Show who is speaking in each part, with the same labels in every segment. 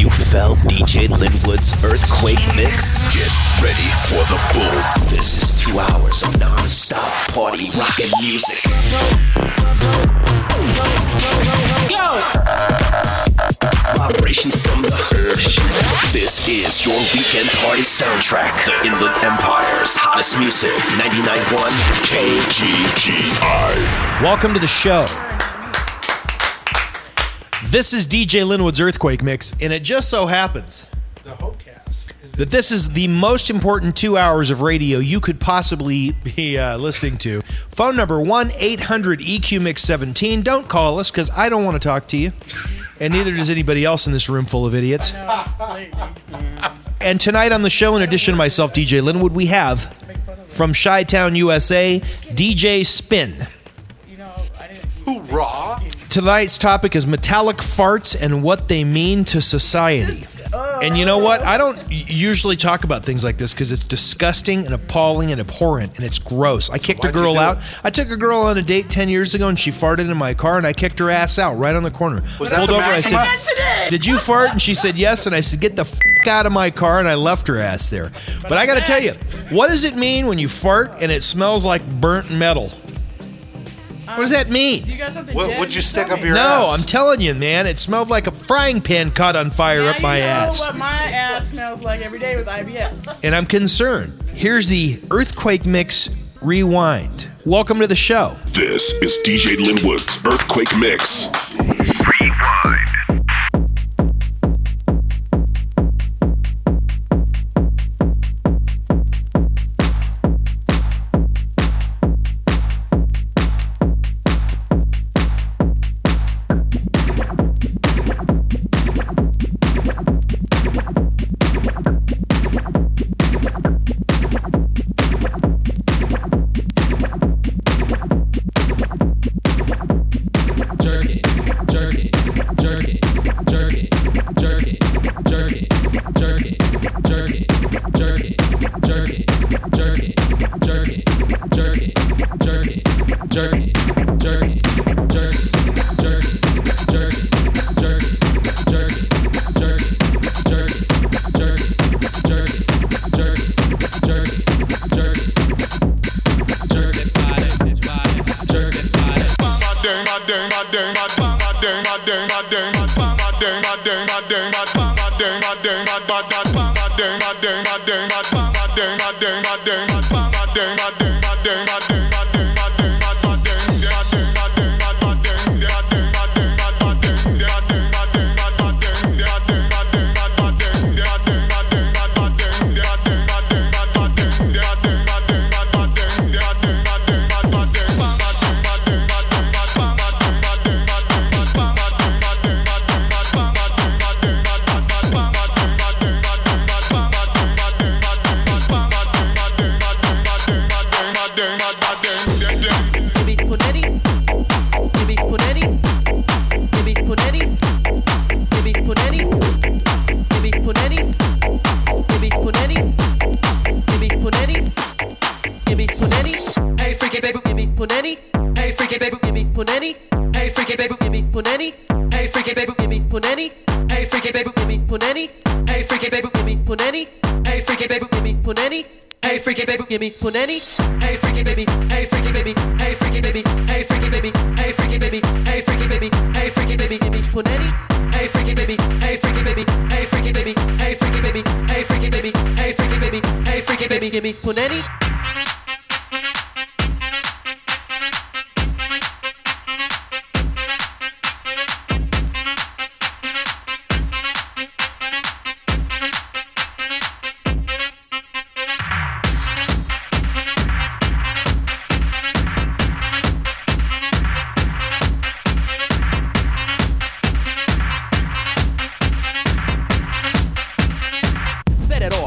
Speaker 1: You felt DJ Lynnwood's earthquake mix? Get ready for the boom. This is two hours of non-stop party rockin' music. Go! Vibrations from the Hirsch. This is your weekend party soundtrack. The Inland Empire's hottest music. 99.1 KGGI.
Speaker 2: Welcome to the show. This is DJ Lynnwood's Earthquake Mix, and it just so happens
Speaker 3: The Hopecast. Is
Speaker 2: that this is the most important two hours of radio you could possibly be uh, listening to. Phone number 1 800 EQ Mix 17. Don't call us because I don't want to talk to you, and neither does anybody else in this room full of idiots. And tonight on the show, in addition to myself, DJ Lynnwood, we have from Chi Town, USA, DJ Spin.
Speaker 3: Hoorah!
Speaker 2: Tonight's topic is metallic farts and what they mean to society. And you know what? I don't usually talk about things like this because it's disgusting and appalling and abhorrent and it's gross. I kicked a girl out.
Speaker 3: it?
Speaker 2: I took a girl on a date 10 years ago and she farted in my car and I kicked her ass out right on the corner.
Speaker 3: Was that
Speaker 2: Pulled
Speaker 3: the
Speaker 2: over. I
Speaker 3: maximum?
Speaker 2: said, Did you fart? And she said yes. And I said, Get the f out of my car. And I left her ass there. But I got to tell you, what does it mean when you fart and it smells like burnt metal? What does that mean?
Speaker 4: You got something
Speaker 3: What
Speaker 4: dead?
Speaker 3: would you stick
Speaker 4: tell
Speaker 3: up
Speaker 4: me.
Speaker 3: your
Speaker 2: No,
Speaker 3: ass?
Speaker 2: I'm telling you, man. It smelled like a frying pan caught on fire
Speaker 4: Now
Speaker 2: up my
Speaker 4: you know
Speaker 2: ass.
Speaker 4: what my ass smells like every day with IBS.
Speaker 2: And I'm concerned. Here's the Earthquake Mix Rewind. Welcome to the show.
Speaker 5: This is DJ Lynnwood's Earthquake Mix.
Speaker 6: ding a ding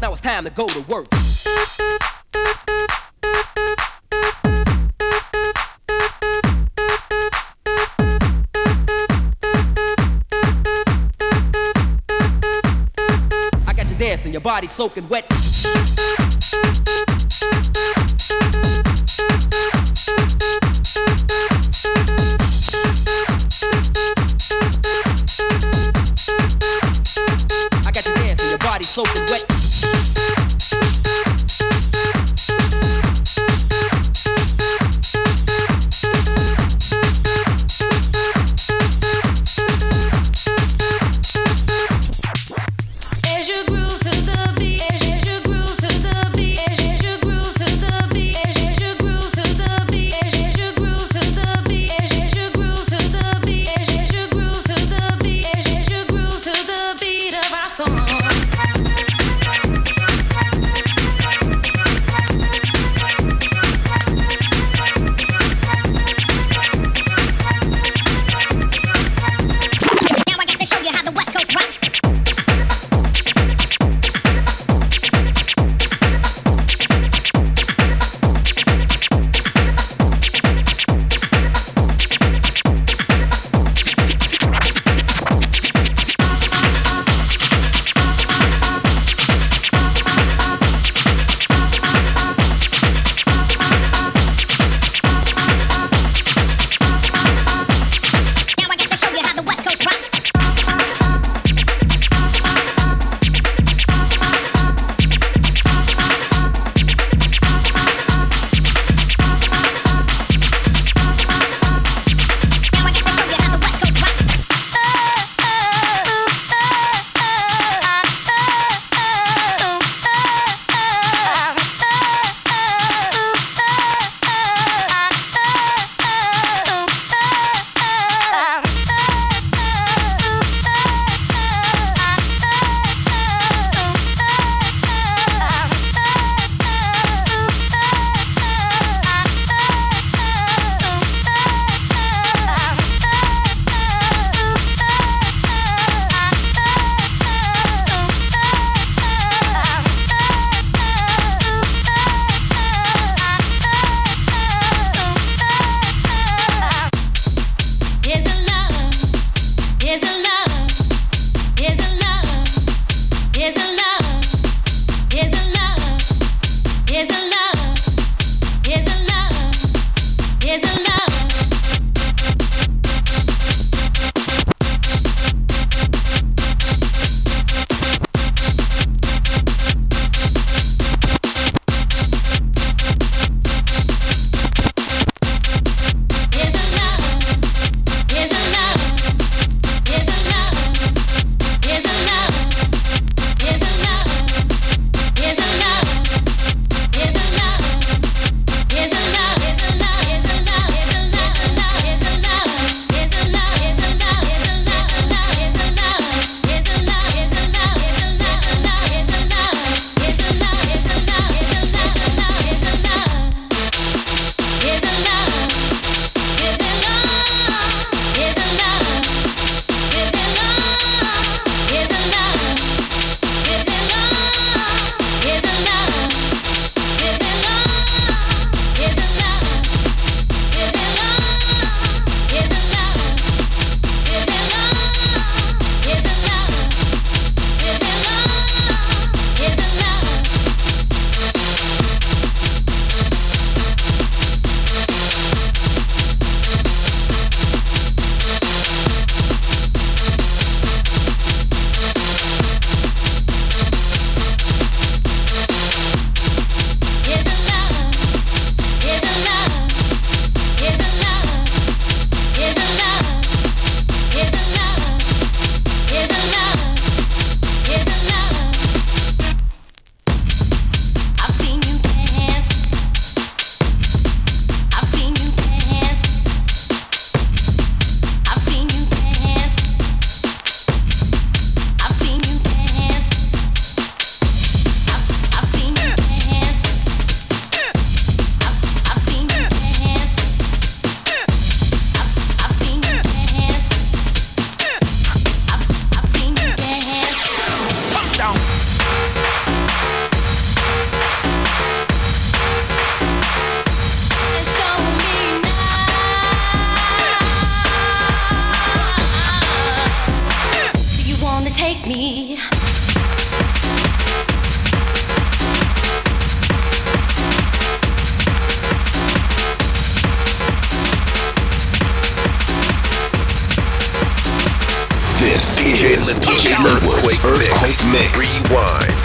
Speaker 6: Now it's time to go to work. I got you dancing, your body soaking wet.
Speaker 5: This is DJ Earthquake Mix. Rewind.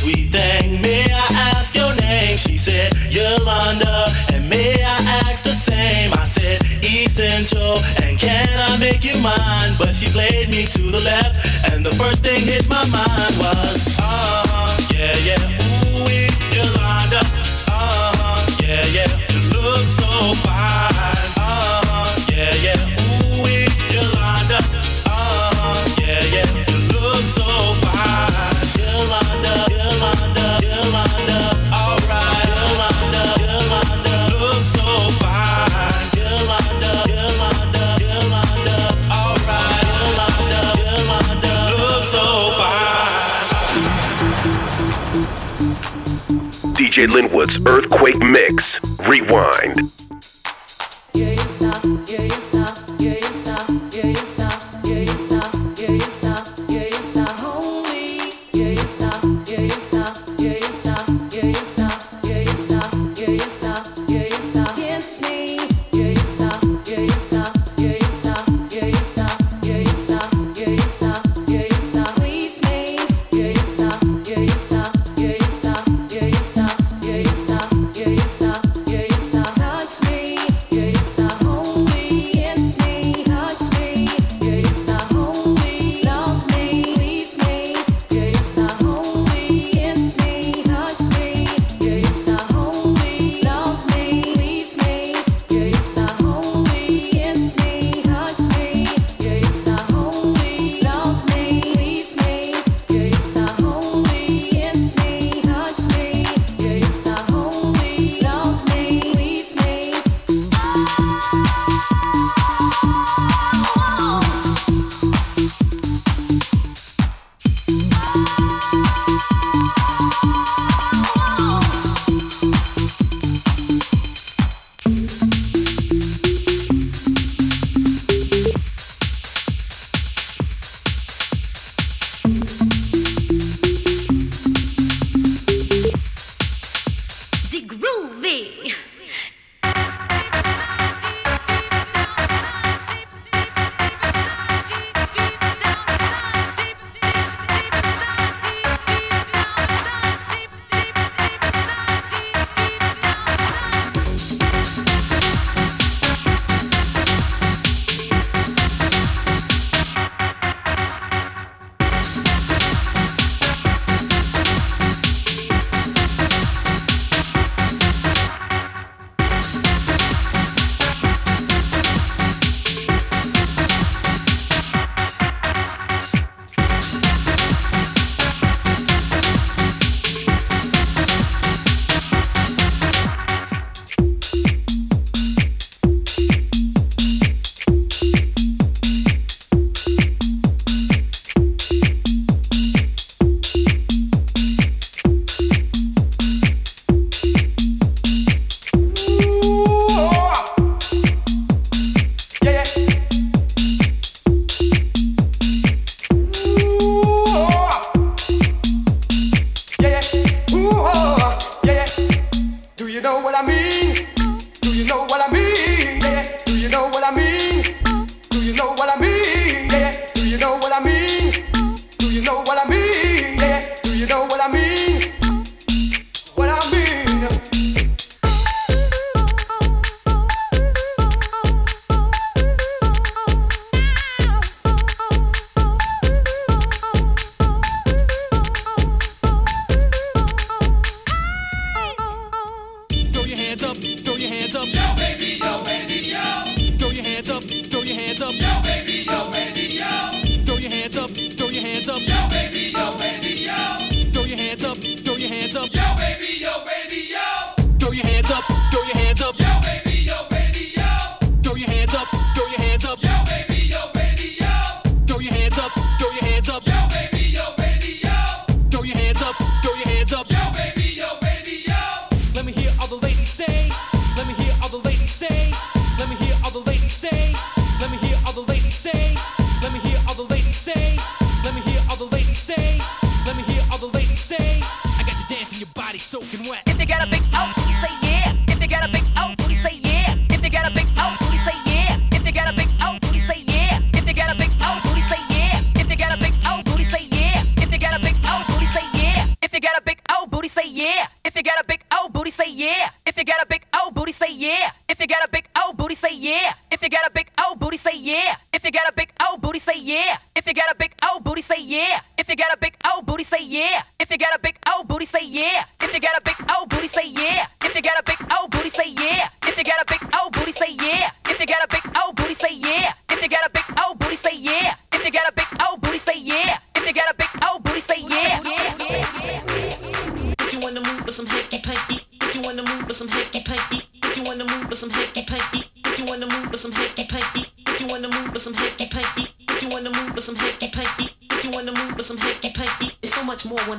Speaker 7: sweet thing, may I ask your name? She said, Yolanda, and may I ask the same? I said, Essential, and can I make you mine? But she played me to the left, and the first thing hit my mind was, uh-huh, yeah, yeah, ooh, Yolanda, uh-huh, yeah, yeah, you look so fine.
Speaker 5: Jay Lynnwood's Earthquake Mix. Rewind.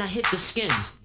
Speaker 7: I
Speaker 8: hit the skins.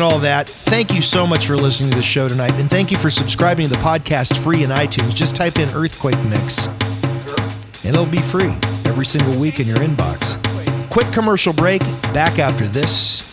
Speaker 8: And
Speaker 2: all that, thank you so much for listening to the show tonight. And thank you for subscribing to the podcast free in iTunes. Just type in Earthquake Mix, and it'll be free every single week in your inbox. Quick commercial break. Back after this.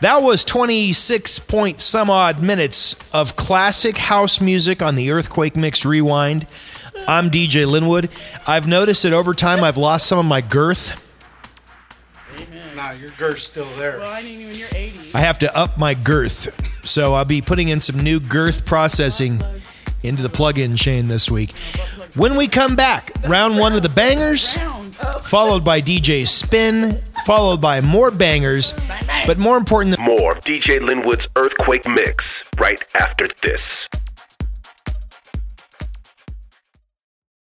Speaker 2: That was 26 point some odd minutes of classic house music on the Earthquake Mix Rewind. I'm DJ Lynnwood. I've noticed that over time I've lost some of my girth.
Speaker 3: Nah, your girth's still there.
Speaker 4: Well, I didn't even you're 80.
Speaker 2: I have to up my girth. So I'll be putting in some new girth processing into the plug-in chain this week. When we come back, round one of the bangers, followed by DJ Spin, followed by more bangers, but more important than
Speaker 5: More of DJ Lynnwood's Earthquake Mix right after this.